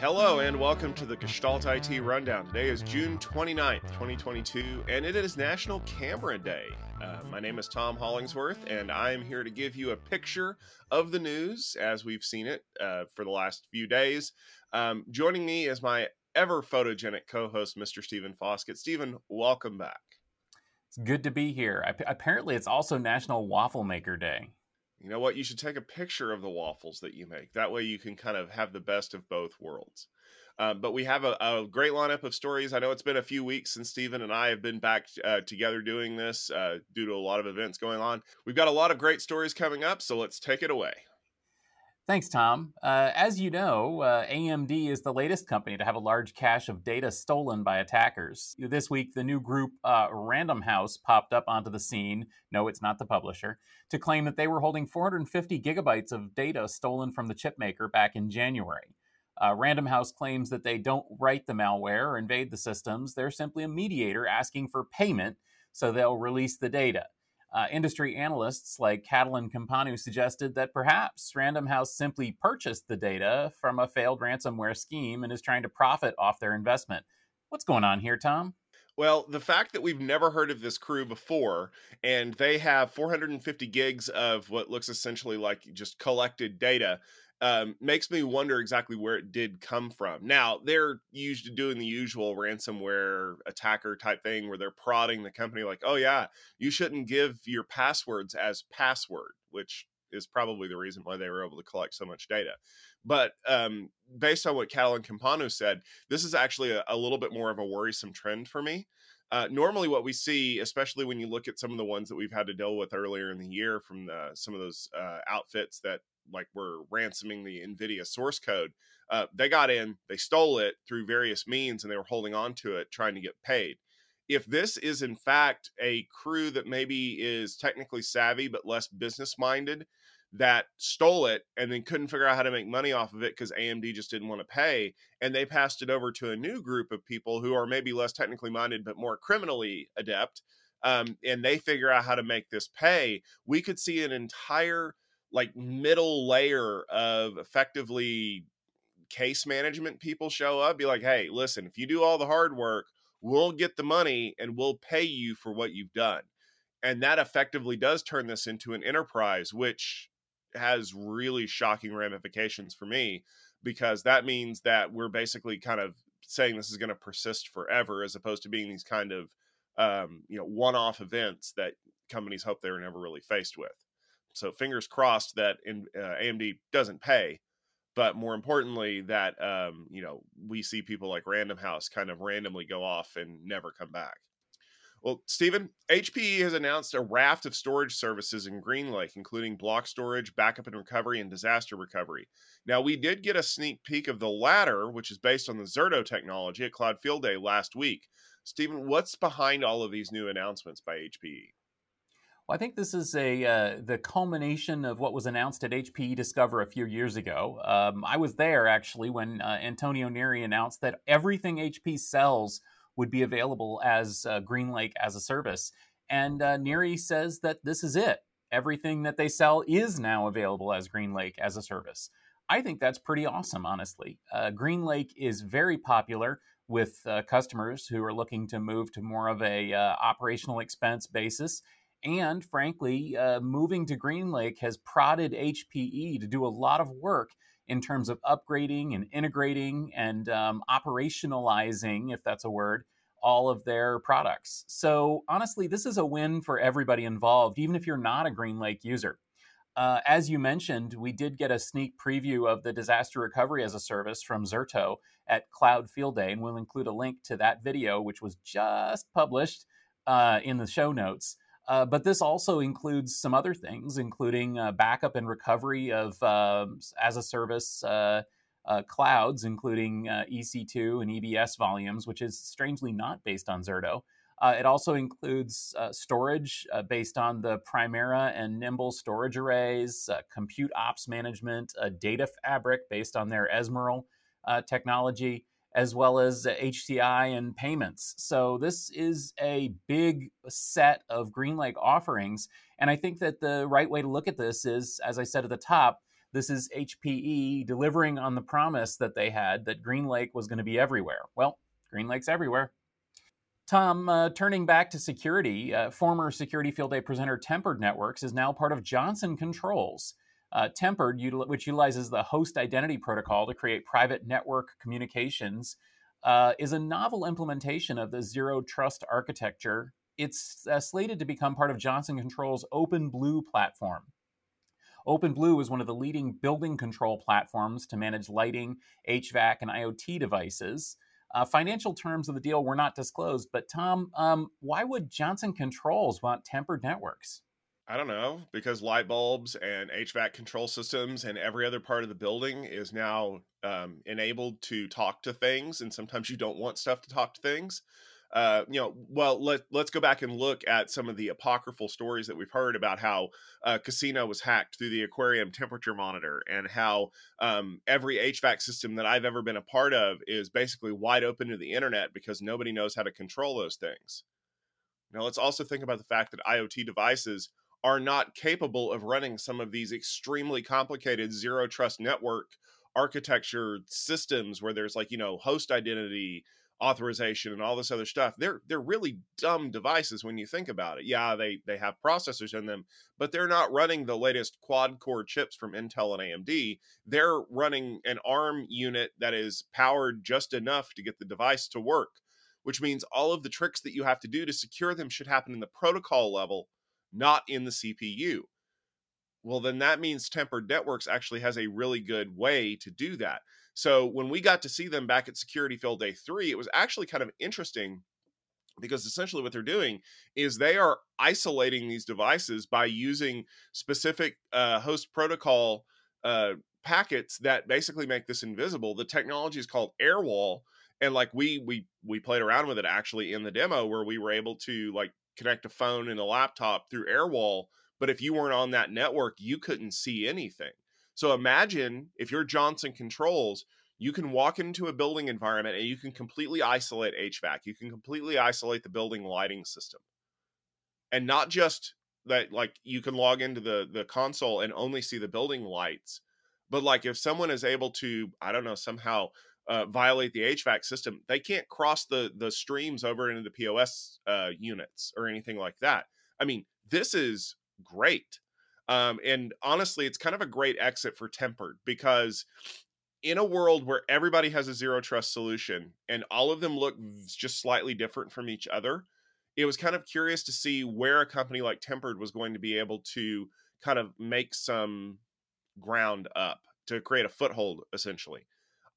Hello and welcome to the Gestalt IT Rundown. Today is June 29th, 2022, and it is National Camera Day. Uh, my name is Tom Hollingsworth, and I am here to give you a picture of the news as we've seen it uh, for the last few days. Um, joining me is my ever photogenic co host, Mr. Stephen Foskett. Stephen, welcome back. It's good to be here. apparently, it's also National Waffle Maker Day you know what? You should take a picture of the waffles that you make. That way you can kind of have the best of both worlds. Um, but we have a, a, great lineup of stories. I know it's been a few weeks since Stephen and I have been back uh, together doing this uh, due to a lot of events going on. We've got a lot of great stories coming up, so let's take it away. Thanks, Tom. Uh, as you know, uh, AMD is the latest company to have a large cache of data stolen by attackers. This week, the new group uh, Random House popped up onto the scene. No, it's not the publisher, to claim that they were holding 450 gigabytes of data stolen from the chipmaker back in January. Uh, Random House claims that they don't write the malware or invade the systems. They're simply a mediator asking for payment, so they'll release the data. Uh, industry analysts like Catalin Cimpanu suggested that perhaps Random House simply purchased the data from a failed ransomware scheme and is trying to profit off their investment. What's going on here, Tom? Well, the fact that we've never heard of this crew before, and they have 450 gigs of what looks essentially like just collected data, um, makes me wonder exactly where it did come from. Now they're used to doing the usual ransomware attacker type thing where they're prodding the company like, "Oh yeah, you shouldn't give your passwords as password," which is probably the reason why they were able to collect so much data. But um, based on what Catalin Cimpanu said, this is actually a, a, little bit more of a worrisome trend for me. Uh, normally, what we see, especially when you look at some of the ones that we've had to deal with earlier in the year from the, some of those uh, outfits that like were ransoming the NVIDIA source code. Uh, they got in, they stole it through various means, and they were holding on to it, trying to get paid. If this is in fact a crew that maybe is technically savvy but less business minded, that stole it and then couldn't figure out how to make money off of it because AMD just didn't want to pay, and they passed it over to a new group of people who are maybe less technically minded but more criminally adept, um, and they figure out how to make this pay, we could see an entire like middle layer of effectively case management people show up be like hey listen if you do all the hard work we'll get the money and we'll pay you for what you've done. And that effectively does turn this into an enterprise which has really shocking ramifications for me because that means that we're basically kind of saying this is going to persist forever as opposed to being these kind of um, you know one-off events that companies hope they're never really faced with so fingers crossed that in, uh, AMD doesn't pay, but more importantly that um, you know we see people like Random House kind of randomly go off and never come back. Well, Stephen, HPE has announced a raft of storage services in GreenLake, including block storage, backup and recovery, and disaster recovery. Now, we did get a sneak peek of the latter, which is based on the Zerto technology at Cloud Field Day last week. Stephen, what's behind all of these new announcements by HPE? Well, I think this is a uh, the culmination of what was announced at HPE Discover a few years ago. Um, I was there actually when uh, Antonio Neri announced that everything HP sells would be available as uh, GreenLake as a service, and uh, Neri says that this is it. Everything that they sell is now available as GreenLake as a service. I think that's pretty awesome, honestly. Uh, GreenLake is very popular with uh, customers who are looking to move to more of a operational expense basis and frankly, uh, moving to GreenLake has prodded HPE to do a lot of work in terms of upgrading and integrating and um, operationalizing, if that's a word, all of their products. So honestly, this is a win for everybody involved, even if you're not a GreenLake user. Uh, as you mentioned, we did get a sneak preview of the disaster recovery as a service from Zerto at Cloud Field Day, and we'll include a link to that video, which was just published uh, in the show notes. Uh, but this also includes some other things, including uh, backup and recovery of uh, as a service uh, uh, clouds, including uh, EC2 and EBS volumes, which is strangely not based on Zerto. it also includes storage based on the Primera and Nimble storage arrays, compute ops management, a data fabric based on their Ezmeral technology as well as HCI and payments. So this is a big set of GreenLake offerings. And I think that the right way to look at this is, as I said at the top, This is HPE delivering on the promise that they had that GreenLake was going to be everywhere. Well, GreenLake's everywhere. Tom, uh, turning back to security, uh, former Security Field Day presenter Tempered Networks is now part of Johnson Controls. Uh, Tempered, which utilizes the host identity protocol to create private network communications, uh, is a novel implementation of the zero trust architecture. It's uh, slated to become part of Johnson Controls' OpenBlue platform. OpenBlue is one of the leading building control platforms to manage lighting, HVAC, and IoT devices. Uh, financial terms of the deal were not disclosed, but Tom, um, why would Johnson Controls want tempered networks? I don't know, because light bulbs and HVAC control systems and every other part of the building is now um, enabled to talk to things, and sometimes you don't want stuff to talk to things uh, you know, well, let let's go back and look at some of the apocryphal stories that we've heard about how a casino was hacked through the aquarium temperature monitor, and how um, every HVAC system that I've ever been a part of is basically wide open to the internet because nobody knows how to control those things. Now, let's also think about the fact that IoT devices are not capable of running some of these extremely complicated zero trust network architecture systems where there's like you know host identity authorization and all this other stuff. They're they're really dumb devices when you think about it. Yeah they they have processors in them but they're not running the latest quad core chips from intel and amd they're running an arm unit that is powered just enough to get the device to work which means all of the tricks that you have to do to secure them should happen in the protocol level not in the cpu well then that means tempered networks actually has a really good way to do that so when we got to see them back at Security Field Day 3, it was actually kind of interesting because essentially what they're doing is they are isolating these devices by using specific uh, host protocol uh, packets that basically make this invisible. The technology is called Airwall, and like we we we played around with it actually in the demo where we were able to like connect a phone and a laptop through Airwall. But if you weren't on that network, you couldn't see anything. So imagine if you're Johnson Controls, you can walk into a building environment and you can completely isolate HVAC. You can completely isolate the building lighting system. And not just that like you can log into the the console and only see the building lights, but like if someone is able to, I don't know, somehow uh, violate the HVAC system, they can't cross the the streams over into the POS uh, units or anything like that. I mean, this is great. Um, and honestly, it's kind of a great exit for Tempered because in a world where everybody has a zero trust solution and all of them look just slightly different from each other, it was kind of curious to see where a company like Tempered was going to be able to kind of make some ground up to create a foothold, essentially.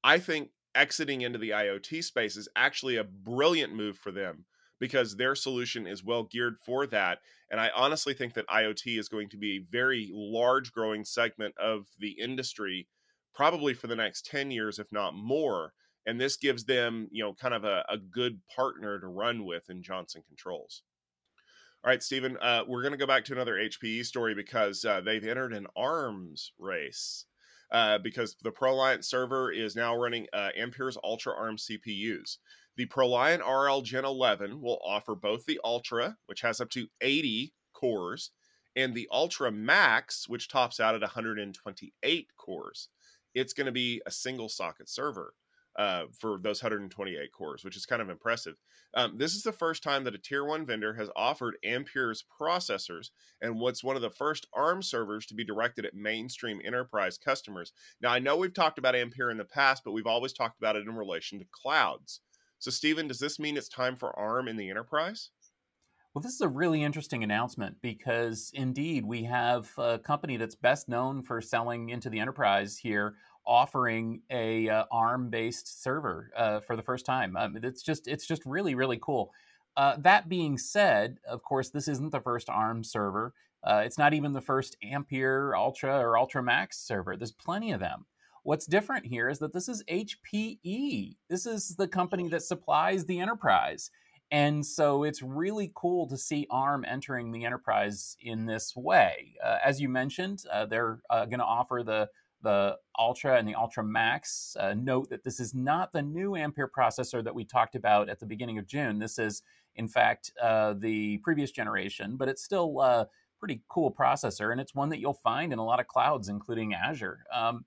I think exiting into the IoT space is actually a brilliant move for them because their solution is well geared for that. And I honestly think that IoT is going to be a very large growing segment of the industry, probably for the next 10 years, if not more. And this gives them, you know, kind of a, a good partner to run with in Johnson Controls. All right, Stephen, uh, we're going to go back to another HPE story because uh, they've entered an arms race. Uh, because the ProLiant server is now running uh, Ampere's Altra ARM CPUs. The ProLiant RL Gen 11 will offer both the Altra, which has up to 80 cores, and the Altra Max, which tops out at 128 cores. It's going to be a single socket server uh, for those 128 cores, which is kind of impressive. Um, this is the first time that a tier one vendor has offered Ampere's processors and what's one of the first ARM servers to be directed at mainstream enterprise customers. Now, I know we've talked about Ampere in the past, but we've always talked about it in relation to clouds. So, Stephen, does this mean it's time for ARM in the enterprise? Well, this is a really interesting announcement because indeed we have a company that's best known for selling into the enterprise here offering a uh, ARM-based server uh, for the first time. Um, it's just it's just really really cool. Uh, that being said, of course, this isn't the first ARM server. Uh, it's not even the first Ampere Altra or Altra Max server. There's plenty of them. What's different here is that this is HPE. This is the company that supplies the enterprise. And so it's really cool to see ARM entering the enterprise in this way. Uh, as you mentioned, uh, they're uh, going to offer the the Altra and the Altra Max. Uh, note that this is not the new Ampere processor that we talked about at the beginning of June. This is, in fact, uh, the previous generation, but it's still a pretty cool processor, and it's one that you'll find in a lot of clouds, including Azure. Um,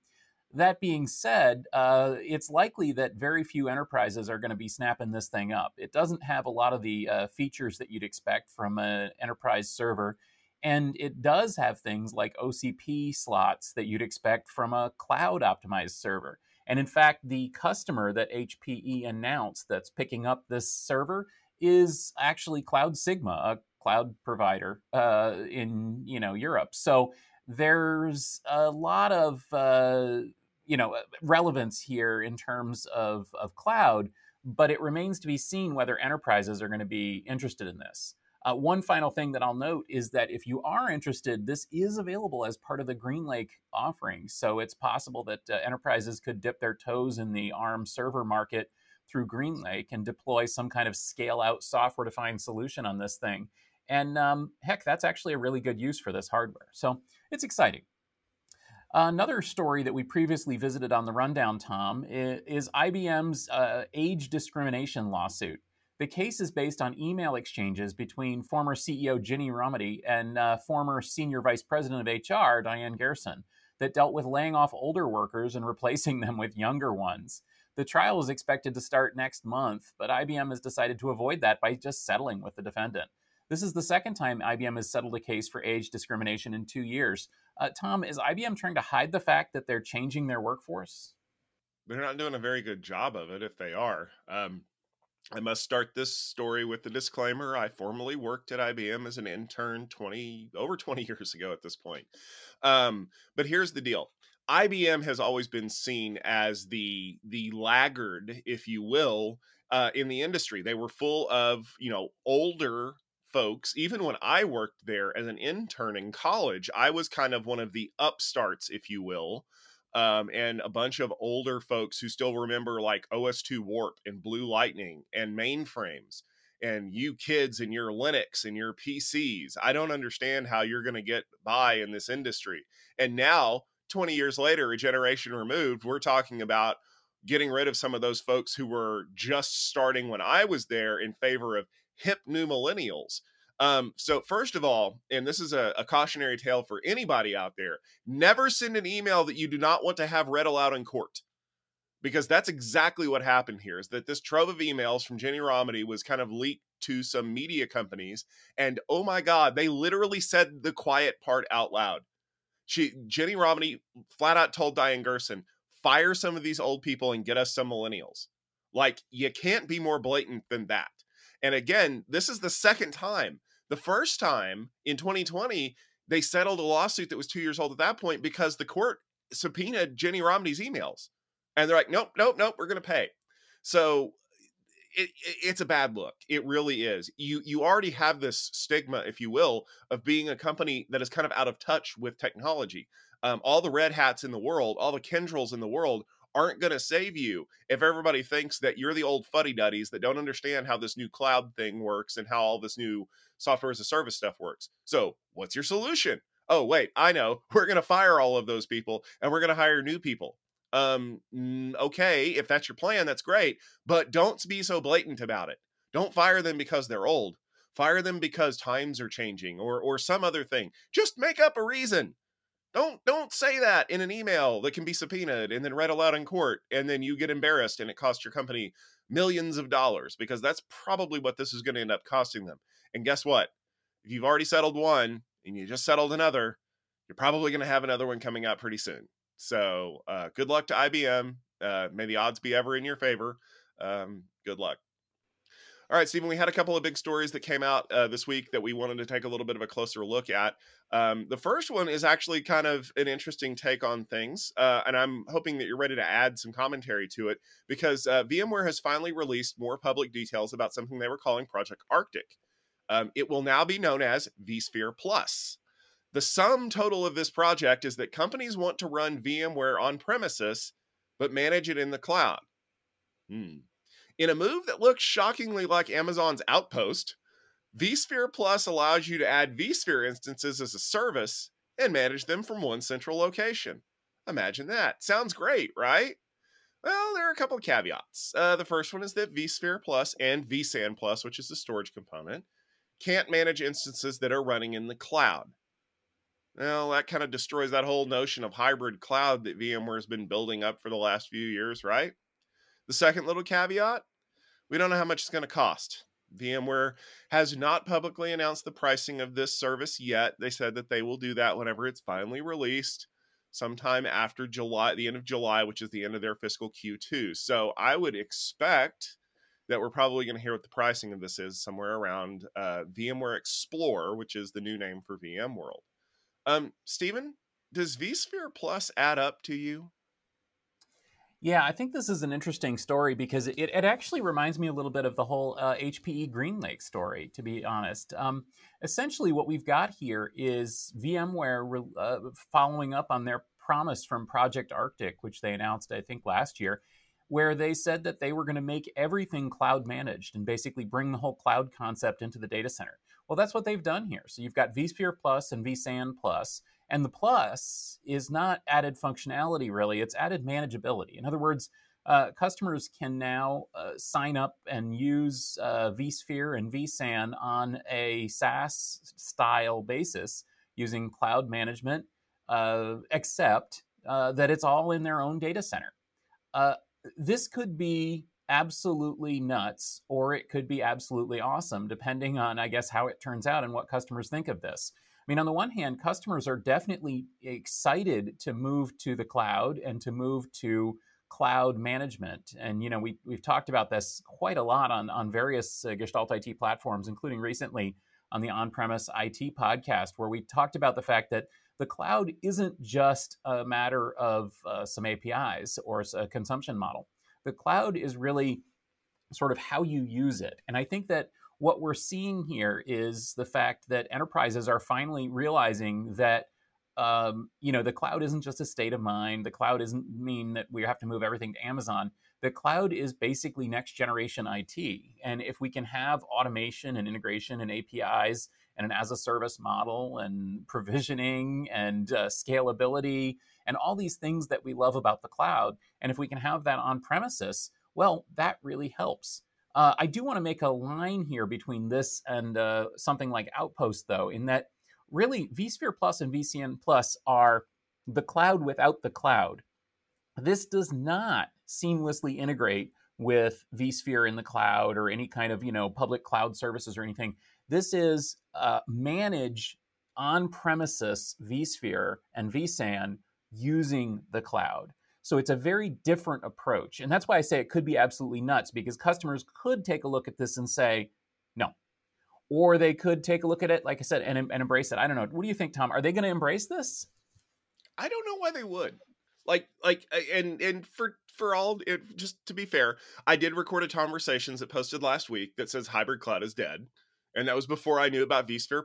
that being said, uh, it's likely that very few enterprises are going to be snapping this thing up. It doesn't have a lot of the uh, features that you'd expect from an enterprise server. And it does have things like OCP slots that you'd expect from a cloud optimized server. And in fact, the customer that HPE announced that's picking up this server is actually Cloud Sigma, a cloud provider uh, in you know Europe. So there's a lot of uh, you know relevance here in terms of of cloud, but it remains to be seen whether enterprises are going to be interested in this. Uh, one final thing that I'll note is that if you are interested, this is available as part of the GreenLake offering. So it's possible that uh, enterprises could dip their toes in the ARM server market through GreenLake and deploy some kind of scale out software defined solution on this thing. And um, heck, that's actually a really good use for this hardware. So it's exciting. Another story that we previously visited on the rundown, Tom, is IBM's uh, age discrimination lawsuit. The case is based on email exchanges between former CEO Ginny Rometty and uh, former Senior Vice President of HR Diane Gherson that dealt with laying off older workers and replacing them with younger ones. The trial is expected to start next month, but IBM has decided to avoid that by just settling with the defendant. This is the second time IBM has settled a case for age discrimination in two years. Uh, Tom, is IBM trying to hide the fact that they're changing their workforce? They're not doing a very good job of it if they are. Um, I must start this story with the disclaimer. I formerly worked at IBM as an intern 20 over 20 years ago at this point. Um, but here's the deal. IBM has always been seen as the the laggard, if you will, uh, in the industry. They were full of you know older folks. Even when I worked there as an intern in college, I was kind of one of the upstarts, if you will. Um, and a bunch of older folks who still remember like OS2 Warp and Blue Lightning and mainframes and you kids and your Linux and your PCs. I don't understand how you're going to get by in this industry. And now 20 years later, a generation removed, we're talking about getting rid of some of those folks who were just starting when I was there in favor of hip new millennials. Um, so, first of all, and this is a, a, cautionary tale for anybody out there never send an email that you do not want to have read aloud in court. Because that's exactly what happened here is that this trove of emails from Ginny Rometty was kind of leaked to some media companies. And oh my God, they literally said the quiet part out loud. She Ginny Rometty flat out told Diane Gherson, fire some of these old people and get us some millennials. Like you can't be more blatant than that. And again, this is the second time. The first time in 2020, they settled a lawsuit that was two years old at that point because the court subpoenaed Ginny Romney's emails. And they're like, nope, nope, nope, we're going to pay. So it, it, it's a bad look. It really is. You you already have this stigma, if you will, of being a company that is kind of out of touch with technology. Um, all the red hats in the world, all the Kyndryls in the world aren't going to save you if everybody thinks that you're the old fuddy duddies that don't understand how this new cloud thing works and how all this new software as a service stuff works. So, what's your solution? Oh, wait, I know. We're going to fire all of those people and we're going to hire new people um okay if that's your plan that's great but don't be so blatant about it don't fire them because they're old fire them because times are changing or or some other thing just make up a reason don't don't say that in an email that can be subpoenaed and then read aloud in court and then you get embarrassed and it costs your company millions of dollars because that's probably what this is going to end up costing them and guess what if you've already settled one and you just settled another you're probably going to have another one coming out pretty soon so uh, good luck to IBM. Uh, may the odds be ever in your favor. Um, good luck. All right, Stephen, we had a couple of big stories that came out uh, this week that we wanted to take a little bit of a closer look at. Um, the first one is actually kind of an interesting take on things, uh, and I'm hoping that you're ready to add some commentary to it because uh, VMware has finally released more public details about something they were calling Project Arctic. Um, it will now be known as vSphere Plus. The sum total of this project is that companies want to run VMware on premises, but manage it in the cloud. Hmm. In a move that looks shockingly like Amazon's Outpost, vSphere Plus allows you to add vSphere instances as a service and manage them from one central location. Imagine that. Sounds great, right? Well, there are a couple of caveats. Uh, the first one is that vSphere Plus and vSAN Plus, which is the storage component, can't manage instances that are running in the cloud. Well, that kind of destroys that whole notion of hybrid cloud that VMware has been building up for the last few years, right? The second little caveat we don't know how much it's going to cost. VMware has not publicly announced the pricing of this service yet. They said that they will do that whenever it's finally released, sometime after July, the end of July, which is the end of their fiscal Q2. So I would expect that we're probably going to hear what the pricing of this is somewhere around uh, VMware Explorer, which is the new name for VMworld. Um, Stephen, does vSphere Plus add up to you? Yeah, I think this is an interesting story because it, it actually reminds me a little bit of the whole uh, HPE GreenLake story, to be honest. Um, essentially, what we've got here is VMware uh, following up on their promise from Project Arctic, which they announced, I think, last year, where they said that they were going to make everything cloud managed and basically bring the whole cloud concept into the data center. Well, that's what they've done here. So you've got vSphere Plus and vSAN Plus and the plus is not added functionality, really, it's added manageability. In other words, uh, customers can now uh, sign up and use uh, vSphere and vSAN on a SaaS style basis using cloud management, uh, except uh, that it's all in their own data center. Uh, this could be absolutely nuts or it could be absolutely awesome, depending on, I guess, how it turns out and what customers think of this. I mean, on the one hand, customers are definitely excited to move to the cloud and to move to cloud management. And you know, we we've talked about this quite a lot on on various uh, Gestalt IT platforms, including recently on the on-premise IT podcast, where we talked about the fact that the cloud isn't just a matter of uh, some APIs or a consumption model. The cloud is really sort of how you use it. And I think that what we're seeing here is the fact that enterprises are finally realizing that um, you know the cloud isn't just a state of mind the cloud doesn't mean that we have to move everything to amazon. The cloud is basically next generation it and if we can have automation and integration and apis and an as a service model and provisioning and uh, scalability and all these things that we love about the cloud and if we can have that on premises well that really helps uh, I do want to make a line here between this and uh, something like Outpost, though, in that really vSphere Plus and vSAN Plus are the cloud without the cloud. This does not seamlessly integrate with vSphere in the cloud or any kind of you know public cloud services or anything. This is uh, manage on premises vSphere and vSAN using the cloud. So it's a very different approach. And that's why I say it could be absolutely nuts because customers could take a look at this and say, no. Or they could take a look at it, like I said, and, and embrace it. I don't know. What do you think, Tom? Are they going to embrace this? I don't know why they would. Like, like, and and for for all it, just to be fair, I did record a conversations that posted last week that says hybrid cloud is dead and that was before I knew about vSphere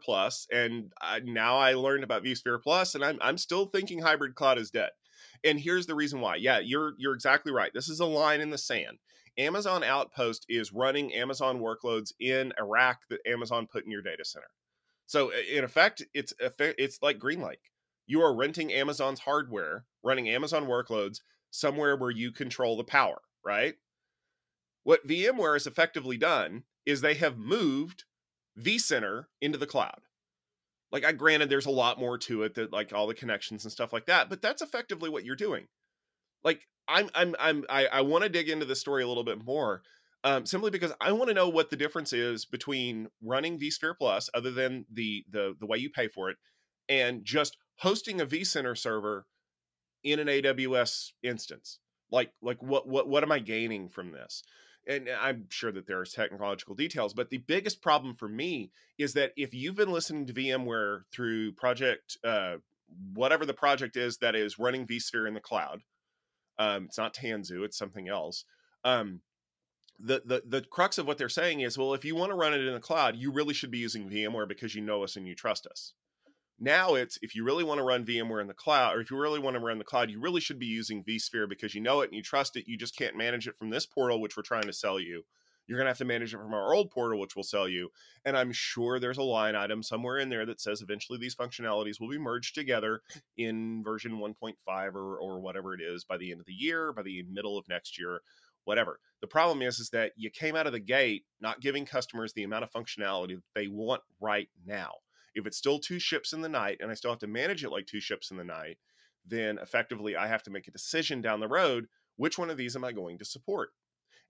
And I, now I learned about vSphere Plus, and I'm I'm still thinking hybrid cloud is dead. And here's the reason why. Yeah, you're you're exactly right. This is a line in the sand. Amazon Outpost is running Amazon workloads in rack that Amazon put in your data center. So in effect, it's it's like GreenLake. You are renting Amazon's hardware, running Amazon workloads somewhere where you control the power, right? What VMware has effectively done is they have moved vCenter into the cloud like i granted there's a lot more to it that like all the connections and stuff like that but that's effectively what you're doing. Like i'm i'm i'm i, I want to dig into the story a little bit more um, simply because i want to know what the difference is between running vsphere plus other than the the the way you pay for it and just hosting a vcenter server in an aws instance. Like like what what what am i gaining from this and I'm sure that there's technological details, but the biggest problem for me is that if you've been listening to VMware through project, uh, whatever the project is that is running vSphere in the cloud, um, it's not Tanzu, it's something else. Um, the, the the crux of what they're saying is, well, if you want to run it in the cloud, you really should be using VMware because you know us and you trust us. Now it's if you really want to run VMware in the cloud, or if you really want to run the cloud, you really should be using vSphere because you know it and you trust it. You just can't manage it from this portal, which we're trying to sell you. You're going to have to manage it from our old portal, which we'll sell you. And I'm sure there's a line item somewhere in there that says eventually these functionalities will be merged together in version 1.5 or, or whatever it is by the end of the year, by the middle of next year, whatever. The problem is, is that you came out of the gate not giving customers the amount of functionality they want right now If it's still two ships in the night and I still have to manage it like two ships in the night, then effectively I have to make a decision down the road which one of these am I going to support?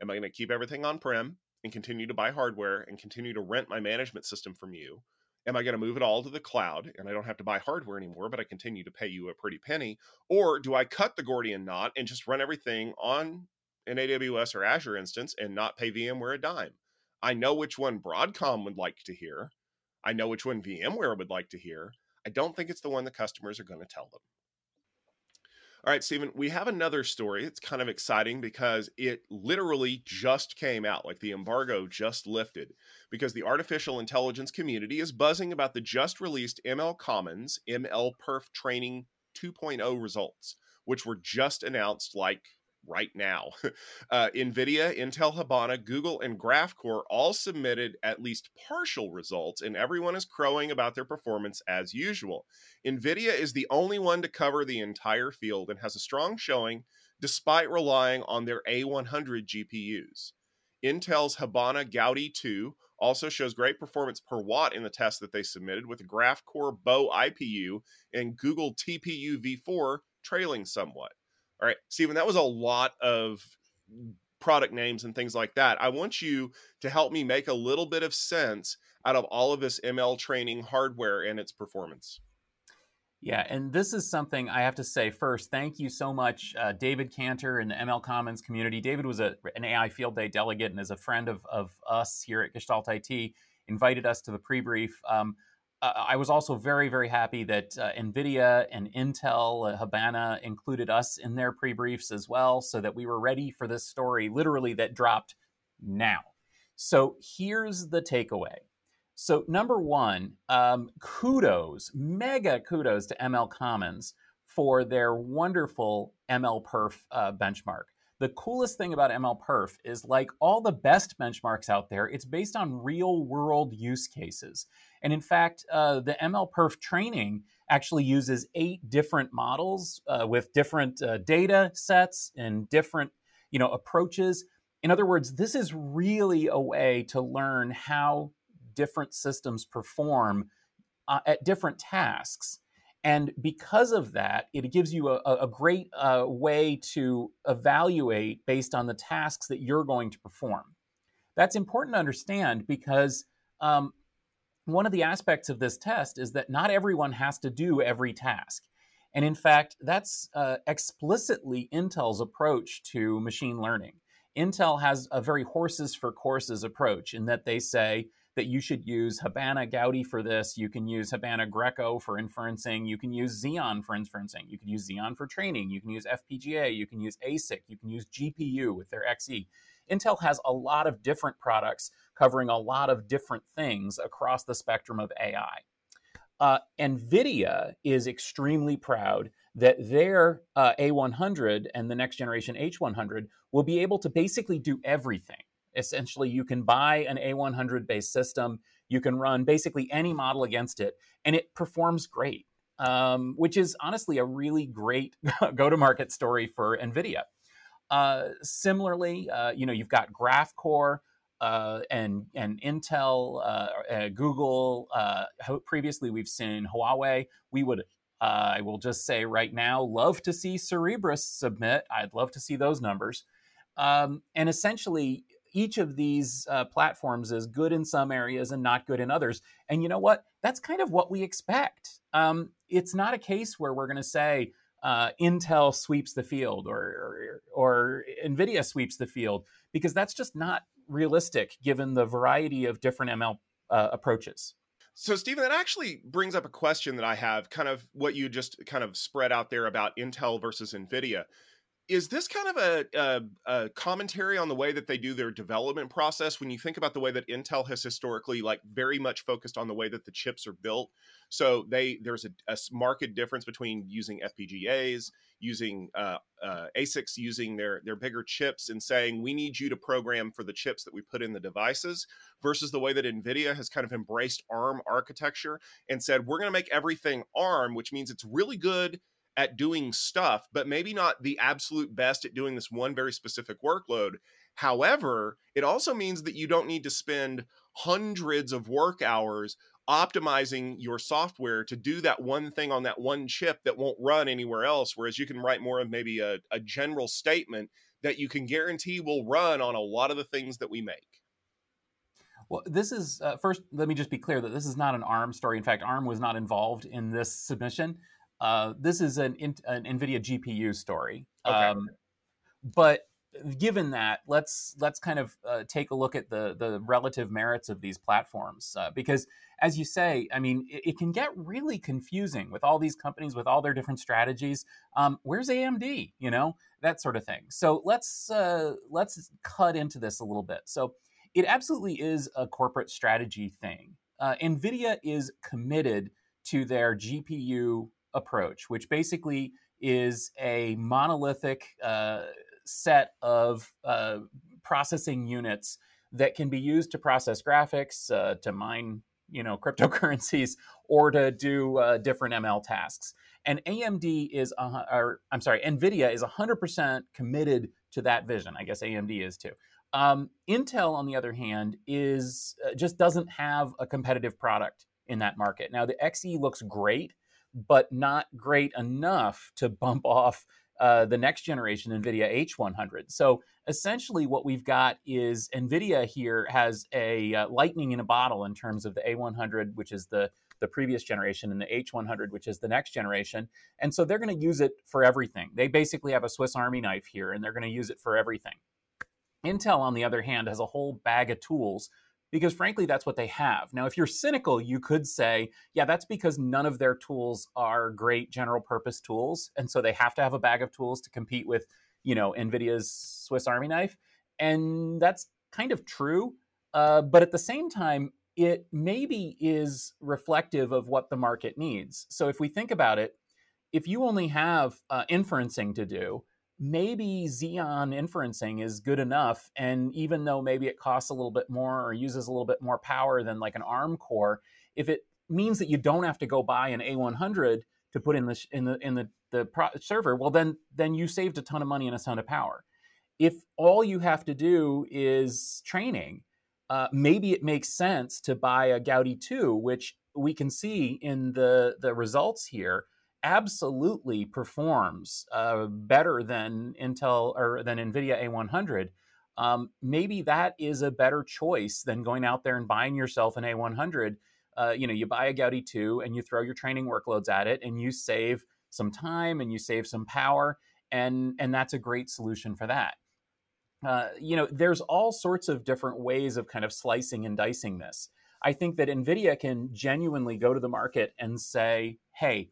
Am I going to keep everything on prem and continue to buy hardware and continue to rent my management system from you? Am I going to move it all to the cloud and I don't have to buy hardware anymore, but I continue to pay you a pretty penny? Or do I cut the Gordian knot and just run everything on an AWS or Azure instance and not pay VMware a dime? I know which one Broadcom would like to hear. I know which one VMware would like to hear. I don't think it's the one the customers are going to tell them. All right, Stephen, we have another story. It's kind of exciting because it literally just came out, like the embargo just lifted, because the artificial intelligence community is buzzing about the just released ML Commons ML Perf Training 2.0 results, which were just announced like right now. Uh, NVIDIA, Intel Habana, Google, and GraphCore all submitted at least partial results, and everyone is crowing about their performance as usual. NVIDIA is the only one to cover the entire field and has a strong showing despite relying on their A100 GPUs. Intel's Habana Gaudi 2 also shows great performance per watt in the test that they submitted with the GraphCore Bow IPU and Google TPU v4 trailing somewhat. All right, Stephen, that was a lot of product names and things like that. I want you to help me make a little bit of sense out of all of this ML training hardware and its performance. Yeah, and this is something I have to say first. Thank you so much, uh, David Kanter and the ML Commons community. David was a, an AI Field Day delegate and is a friend of, of us here at Gestalt IT. Invited us to the pre-brief. Um, uh, I was also very, very happy that uh, NVIDIA and Intel, uh, Habana included us in their pre briefs as well, so that we were ready for this story literally that dropped now. So here's the takeaway. So, number one, um, kudos, mega kudos to ML Commons for their wonderful ML Perf uh, benchmark. The coolest thing about ML Perf is like all the best benchmarks out there, it's based on real world use cases. And in fact, uh, the ML Perf training actually uses eight different models uh, with different uh, data sets and different you know, approaches. In other words, this is really a way to learn how different systems perform uh, at different tasks. And because of that, it gives you a, a great uh, way to evaluate based on the tasks that you're going to perform. That's important to understand because um, one of the aspects of this test is that not everyone has to do every task. And in fact, that's uh, explicitly Intel's approach to machine learning. Intel has a very horses for courses approach in that they say, that you should use Habana Gaudi for this. You can use Habana Greco for inferencing. You can use Xeon for inferencing. You can use Xeon for training. You can use FPGA. You can use ASIC. You can use GPU with their Xe. Intel has a lot of different products covering a lot of different things across the spectrum of AI. Uh, NVIDIA is extremely proud that their uh, A100 and the next generation H100 will be able to basically do everything essentially you can buy an A100 based system, you can run basically any model against it, and it performs great, um, which is honestly a really great go to market story for NVIDIA. Uh, similarly, uh, you know, you've got GraphCore. Uh, and and Intel, uh, uh, Google. Uh, previously, we've seen Huawei. We would I will just say right now, love to see Cerebras submit. I'd love to see those numbers. Um, and essentially, each of these uh, platforms is good in some areas and not good in others. And you know what? That's kind of what we expect. Um, it's not a case where we're going to say uh, Intel sweeps the field or, or, or NVIDIA sweeps the field because that's just not realistic given the variety of different ML uh, approaches. So, Stephen, that actually brings up a question that I have kind of what you just kind of spread out there about Intel versus NVIDIA is this kind of a, a, a, commentary on the way that they do their development process? When you think about the way that intel has historically like very much focused on the way that the chips are built so they there's a, a market difference between using fpgas using uh, uh, asics using their their bigger chips and saying we need you to program for the chips that we put in the devices versus the way that nvidia has kind of embraced arm architecture and said we're going to make everything arm which means it's really good at doing stuff, but maybe not the absolute best at doing this one very specific workload. However, it also means that you don't need to spend hundreds of work hours optimizing your software to do that one thing on that one chip that won't run anywhere else. Whereas you can write more of maybe a, a general statement that you can guarantee will run on a lot of the things that we make. Well, this is uh, first. Let me just be clear that this is not an ARM story. In fact, ARM was not involved in this submission. Uh, this is an, an, NVIDIA GPU story. Okay. Um, but given that, let's let's kind of uh, take a look at the the relative merits of these platforms uh, because, as you say, I mean, it, it, can get really confusing with all these companies with all their different strategies. Um, where's AMD? You know that sort of thing. So let's uh, let's cut into this a little bit. So it absolutely is a corporate strategy thing. Uh, NVIDIA is committed to their GPU approach, which basically is a monolithic uh, set of uh, processing units that can be used to process graphics, uh, to mine, you know, cryptocurrencies, or to do uh, different ML tasks. And AMD is, or I'm sorry, NVIDIA is 100% committed to that vision. I guess AMD is too. Um, Intel, on the other hand, is uh, just doesn't have a competitive product in that market. Now, the XE looks great, but not great enough to bump off uh, the next generation NVIDIA H100. So essentially, what we've got is NVIDIA here has a uh, lightning in a bottle in terms of the A100, which is the the previous generation, and the H100, which is the next generation. And so they're going to use it for everything. They basically have a Swiss Army knife here, and they're going to use it for everything. Intel, on the other hand, has a whole bag of tools because frankly, that's what they have. Now, if you're cynical, you could say, yeah, that's because none of their tools are great general purpose tools. And so they have to have a bag of tools to compete with, you know, NVIDIA's Swiss Army knife. And that's kind of true. Uh, but at the same time, it maybe is reflective of what the market needs. So if we think about it, if you only have uh, inferencing to do, maybe Xeon inferencing is good enough. And even though maybe it costs a little bit more or uses a little bit more power than like an ARM core, if it means that you don't have to go buy an A100 to put in the in the in the the pro- server, well then then you saved a ton of money and a ton of power. If all you have to do is training, uh, maybe it makes sense to buy a Gaudi 2, which we can see in the the results here absolutely performs uh, better than Intel or than NVIDIA A100, um, maybe that is a better choice than going out there and buying yourself an A100. Uh, you know, you buy a Gaudi 2 and you throw your training workloads at it and you save some time and you save some power. And, and that's a great solution for that. Uh, you know, there's all sorts of different ways of kind of slicing and dicing this. I think that NVIDIA can genuinely go to the market and say, hey,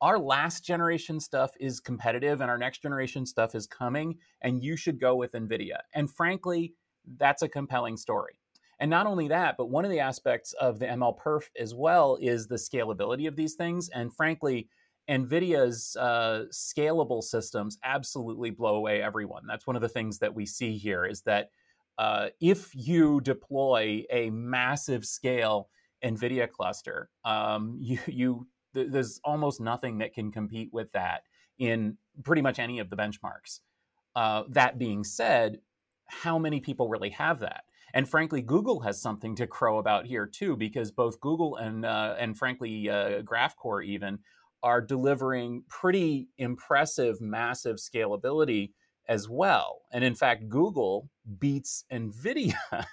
our last generation stuff is competitive and our next generation stuff is coming and you should go with nvidia. And frankly that's a compelling story. And not only that but one of the aspects of the ml perf as well is the scalability of these things. And frankly nvidia's uh, scalable systems absolutely blow away everyone. That's one of the things that we see here is that uh, if you deploy a massive scale nvidia cluster um, you, you there's almost nothing that can compete with that in pretty much any of the benchmarks. Uh, that being said, how many people really have that? And frankly, Google has something to crow about here too, because both Google and uh, and frankly uh, GraphCore even are delivering pretty impressive, massive scalability as well. And in fact, Google beats NVIDIA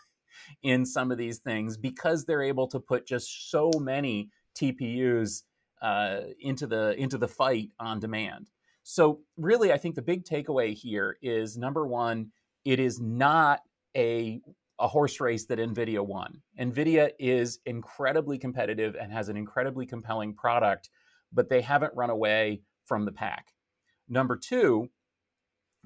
in some of these things because they're able to put just so many TPUs uh, into the into the fight on demand. So really, I think the big takeaway here is number one, it is not a a horse race that NVIDIA won. NVIDIA is incredibly competitive and has an incredibly compelling product, but they haven't run away from the pack. Number two,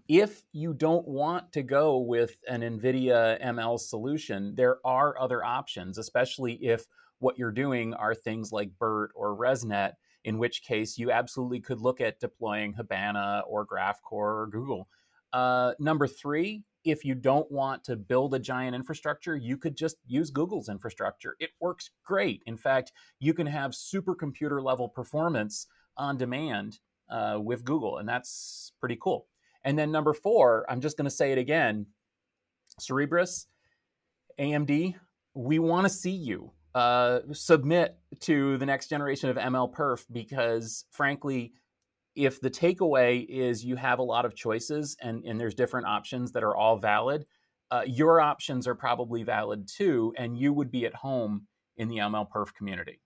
if you don't want to go with an NVIDIA ML solution, there are other options, especially if what you're doing are things like BERT or ResNet, in which case you absolutely could look at deploying Habana or GraphCore or Google. Uh, number three, if you don't want to build a giant infrastructure, you could just use Google's infrastructure. It works great. In fact, you can have supercomputer level performance on demand uh, with Google, and that's pretty cool. And then number four, I'm just going to say it again Cerebras, AMD, we want to see you uh, submit to the next generation of ML Perf because, frankly, if the takeaway is you have a lot of choices and, and there's different options that are all valid, uh, your options are probably valid too, and you would be at home in the ML Perf community.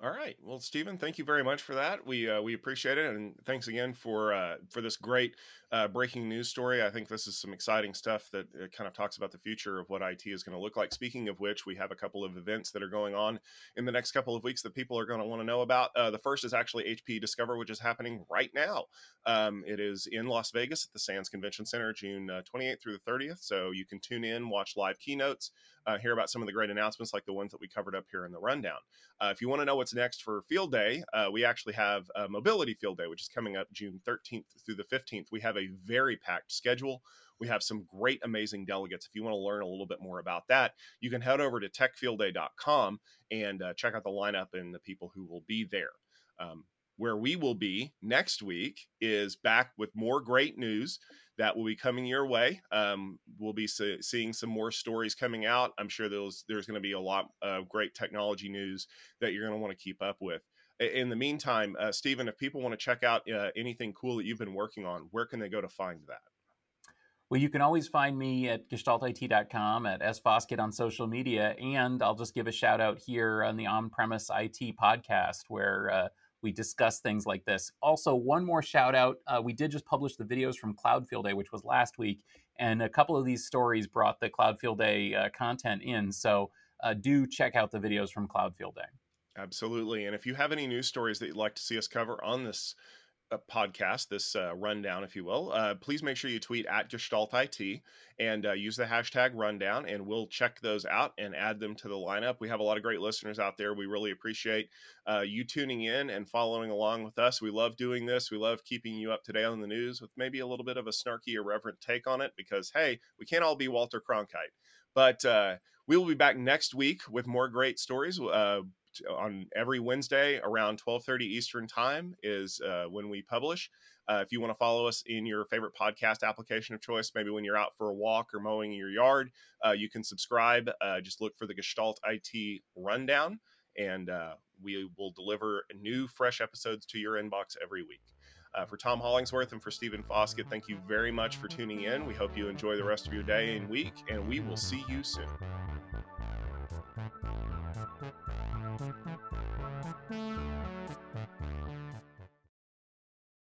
All right. Well, Stephen, thank you very much for that. We uh, we appreciate it, and thanks again for uh, for this great uh, breaking news story. I think this is some exciting stuff that uh, kind of talks about the future of what IT is going to look like. Speaking of which, we have a couple of events that are going on in the next couple of weeks that people are going to want to know about. Uh, the first is actually HP Discover, which is happening right now. Um, it is in Las Vegas at the Sands Convention Center, June 28th uh, through the 30th. So you can tune in, watch live keynotes, hear about some of the great announcements like the ones that we covered up here in the rundown. if you want to know what's next for Field Day, we actually have a Mobility Field Day, which is coming up June 13th through the 15th. We have a very packed schedule. We have some great, amazing delegates. If you want to learn a little bit more about that, you can head over to techfieldday.com and uh, check out the lineup and the people who will be there. Um, where we will be next week is back with more great news that will be coming your way. Um, we'll be see- seeing some more stories coming out. I'm sure there's there's going to be a lot of great technology news that you're going to want to keep up with in the meantime, uh, Stephen, if people want to check out uh, anything cool that you've been working on, where can they go to find that? Well, you can always find me at gestaltit.com, at sfoskett on social media, and I'll just give a shout out here on the On Premise IT podcast where uh, we discuss things like this. Also, one more shout out uh, we did just publish the videos from Cloud Field Day, which was last week, and a couple of these stories brought the Cloud Field Day uh, content in. So uh, do check out the videos from Cloud Field Day. Absolutely. And if you have any news stories that you'd like to see us cover on this podcast, this uh, rundown, if you will, uh, please make sure you tweet at Gestalt IT and uh, use the hashtag rundown, and we'll check those out and add them to the lineup. We have a lot of great listeners out there. We really appreciate uh, you tuning in and following along with us. We love doing this. We love keeping you up to date on the news with maybe a little bit of a snarky, irreverent take on it because, hey, we can't all be Walter Cronkite. But uh, we will be back next week with more great stories. Uh, on every Wednesday around 12:30 Eastern Time is uh, when we publish. Uh, if you want to follow us in your favorite podcast application of choice, maybe when you're out for a walk or mowing your yard, uh, you can subscribe. Uh, just look for the Gestalt IT Rundown, and uh, we will deliver new, fresh episodes to your inbox every week. Uh, for Tom Hollingsworth and for Stephen Foskett, thank you very much for tuning in. We hope you enjoy the rest of your day and week, and we will see you soon. Thank you.